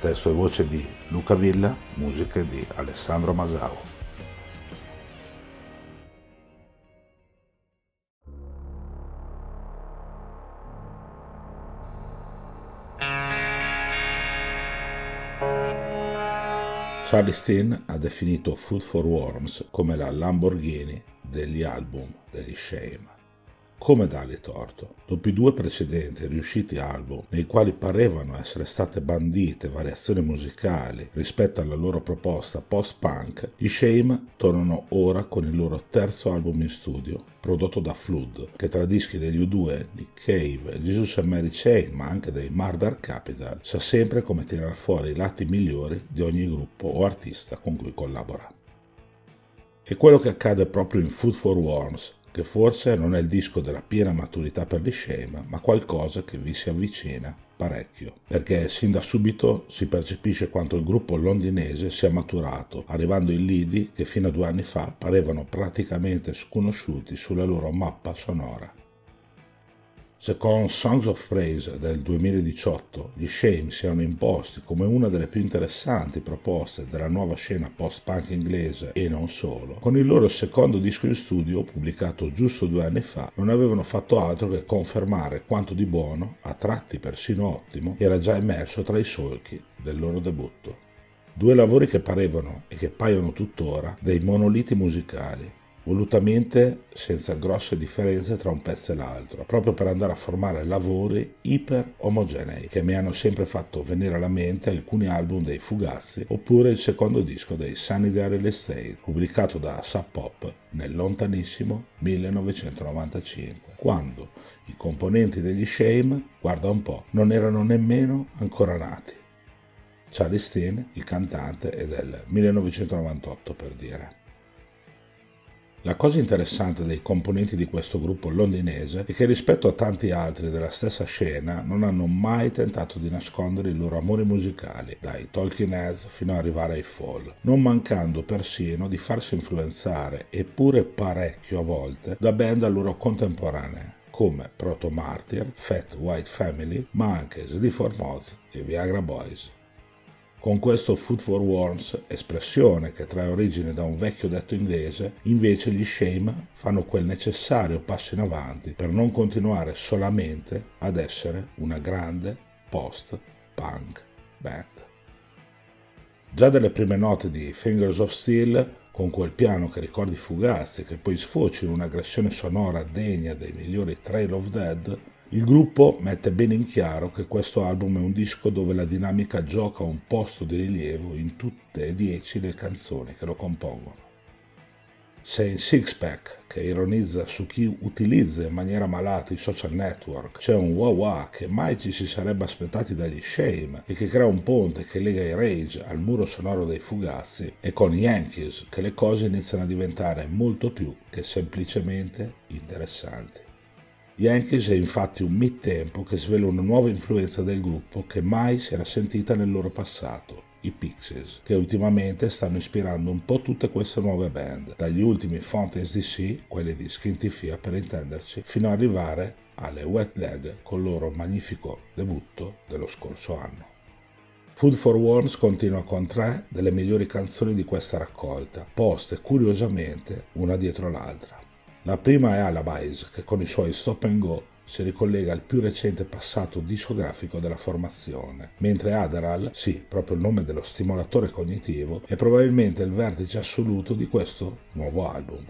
Testo e voce di Luca Villa, musiche di Alessandro Masao. Charlie Steen ha definito Food for Worms come la Lamborghini degli album degli Shame. Come dargli torto? Dopo i due precedenti riusciti album, nei quali parevano essere state bandite variazioni musicali rispetto alla loro proposta post-punk, gli Shame tornano ora con il loro terzo album in studio, prodotto da Flood, che tra dischi degli U2, Nick Cave, Jesus and Mary Chain, ma anche dei Murder Capital, sa sempre come tirar fuori i lati migliori di ogni gruppo o artista con cui collabora. E quello che accade proprio in Food for Worms che forse non è il disco della piena maturità per gli Shame, ma qualcosa che vi si avvicina parecchio, perché sin da subito si percepisce quanto il gruppo londinese sia maturato, arrivando in lidi che fino a due anni fa parevano praticamente sconosciuti sulla loro mappa sonora. Se con Songs of Praise del 2018 gli Shame siano imposti come una delle più interessanti proposte della nuova scena post-punk inglese e non solo, con il loro secondo disco in studio, pubblicato giusto due anni fa, non avevano fatto altro che confermare quanto di buono, a tratti persino ottimo, era già emerso tra i solchi del loro debutto. Due lavori che parevano e che paiono tuttora dei monoliti musicali, volutamente senza grosse differenze tra un pezzo e l'altro, proprio per andare a formare lavori iper omogenei che mi hanno sempre fatto venire alla mente alcuni album dei Fugazzi oppure il secondo disco dei Sunny Day Real Estate, pubblicato da Sub Pop nel lontanissimo 1995, quando i componenti degli Shame, guarda un po', non erano nemmeno ancora nati. Charlie Steen, il cantante, è del 1998 per dire. La cosa interessante dei componenti di questo gruppo londinese è che rispetto a tanti altri della stessa scena non hanno mai tentato di nascondere i loro amori musicali, dai Talking Heads fino ad arrivare ai Fall, non mancando persino di farsi influenzare, eppure parecchio a volte, da band a loro contemporanee come Proto Martyr, Fat White Family, ma anche Sleaford Moths e Viagra Boys. Con questo food for worms, espressione che trae origine da un vecchio detto inglese, invece gli Shame fanno quel necessario passo in avanti per non continuare solamente ad essere una grande post-punk band. Già dalle prime note di Fingers of Steel, con quel piano che ricordi fugazzi che poi sfocia in un'aggressione sonora degna dei migliori Trail of Dead, il gruppo mette bene in chiaro che questo album è un disco dove la dinamica gioca un posto di rilievo in tutte e dieci le canzoni che lo compongono. Se in Sixpack, che ironizza su chi utilizza in maniera malata i social network, c'è un wah wah che mai ci si sarebbe aspettati dagli Shame e che crea un ponte che lega i Rage al muro sonoro dei Fugazzi, e con Yankees che le cose iniziano a diventare molto più che semplicemente interessanti. Yankees è infatti un mid-tempo che svela una nuova influenza del gruppo che mai si era sentita nel loro passato, i Pixies, che ultimamente stanno ispirando un po' tutte queste nuove band, dagli ultimi Fountains DC, quelli di Skintifia per intenderci, fino ad arrivare alle Wet Leg con il loro magnifico debutto dello scorso anno. Food for Worms continua con tre delle migliori canzoni di questa raccolta, poste curiosamente una dietro l'altra. La prima è Alabais, che con i suoi stop and go si ricollega al più recente passato discografico della formazione, mentre Adderall, sì, proprio il nome dello stimolatore cognitivo, è probabilmente il vertice assoluto di questo nuovo album.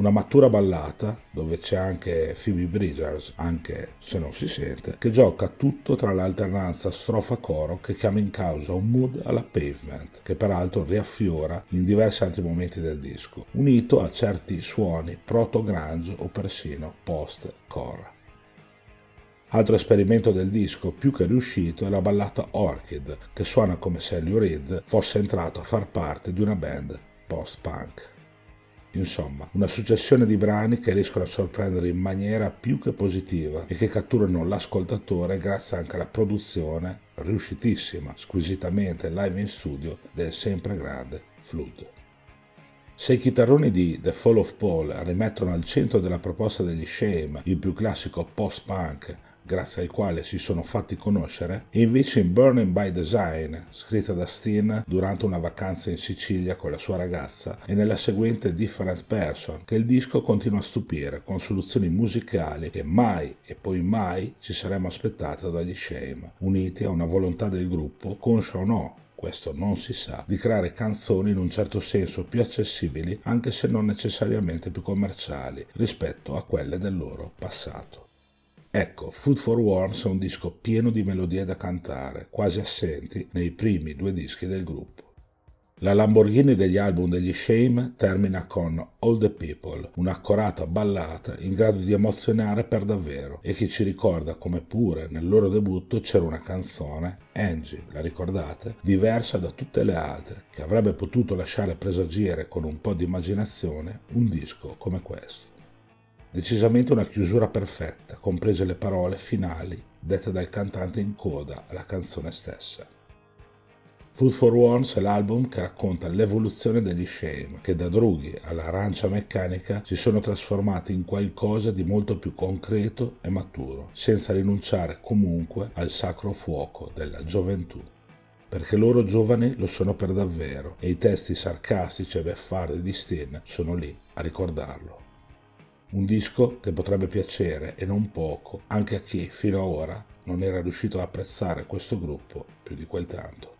Una matura ballata, dove c'è anche Phoebe Bridgers, anche se non si sente, che gioca tutto tra l'alternanza strofa-coro che chiama in causa un mood alla pavement, che peraltro riaffiora in diversi altri momenti del disco, unito a certi suoni proto-grunge o persino post-core. Altro esperimento del disco più che riuscito è la ballata Orchid, che suona come se Lou Reed fosse entrato a far parte di una band post-punk. Insomma, una successione di brani che riescono a sorprendere in maniera più che positiva e che catturano l'ascoltatore grazie anche alla produzione riuscitissima, squisitamente live in studio del sempre grande Flood. Se i chitarroni di The Fall of Paul rimettono al centro della proposta degli Shame il più classico post-punk grazie al quale si sono fatti conoscere, e invece in Burning by Design, scritta da Steen durante una vacanza in Sicilia con la sua ragazza, e nella seguente Different Person, che il disco continua a stupire con soluzioni musicali che mai e poi mai ci saremmo aspettati dagli Shame, uniti a una volontà del gruppo, conscia o no, questo non si sa, di creare canzoni in un certo senso più accessibili anche se non necessariamente più commerciali rispetto a quelle del loro passato. Ecco, Food for Worms è un disco pieno di melodie da cantare, quasi assenti nei primi due dischi del gruppo. La Lamborghini degli album degli Shame termina con All the People, un'accorata ballata in grado di emozionare per davvero e che ci ricorda come pure nel loro debutto c'era una canzone, Angie, la ricordate, diversa da tutte le altre, che avrebbe potuto lasciare presagire con un po' di immaginazione un disco come questo. Decisamente una chiusura perfetta, comprese le parole finali dette dal cantante in coda alla canzone stessa. Food for Worms è l'album che racconta l'evoluzione degli Shame, che da drughi all'arancia meccanica si sono trasformati in qualcosa di molto più concreto e maturo, senza rinunciare comunque al sacro fuoco della gioventù. Perché loro giovani lo sono per davvero e i testi sarcastici e beffardi di Steen sono lì a ricordarlo. Un disco che potrebbe piacere, e non poco, anche a chi fino ad ora non era riuscito ad apprezzare questo gruppo più di quel tanto.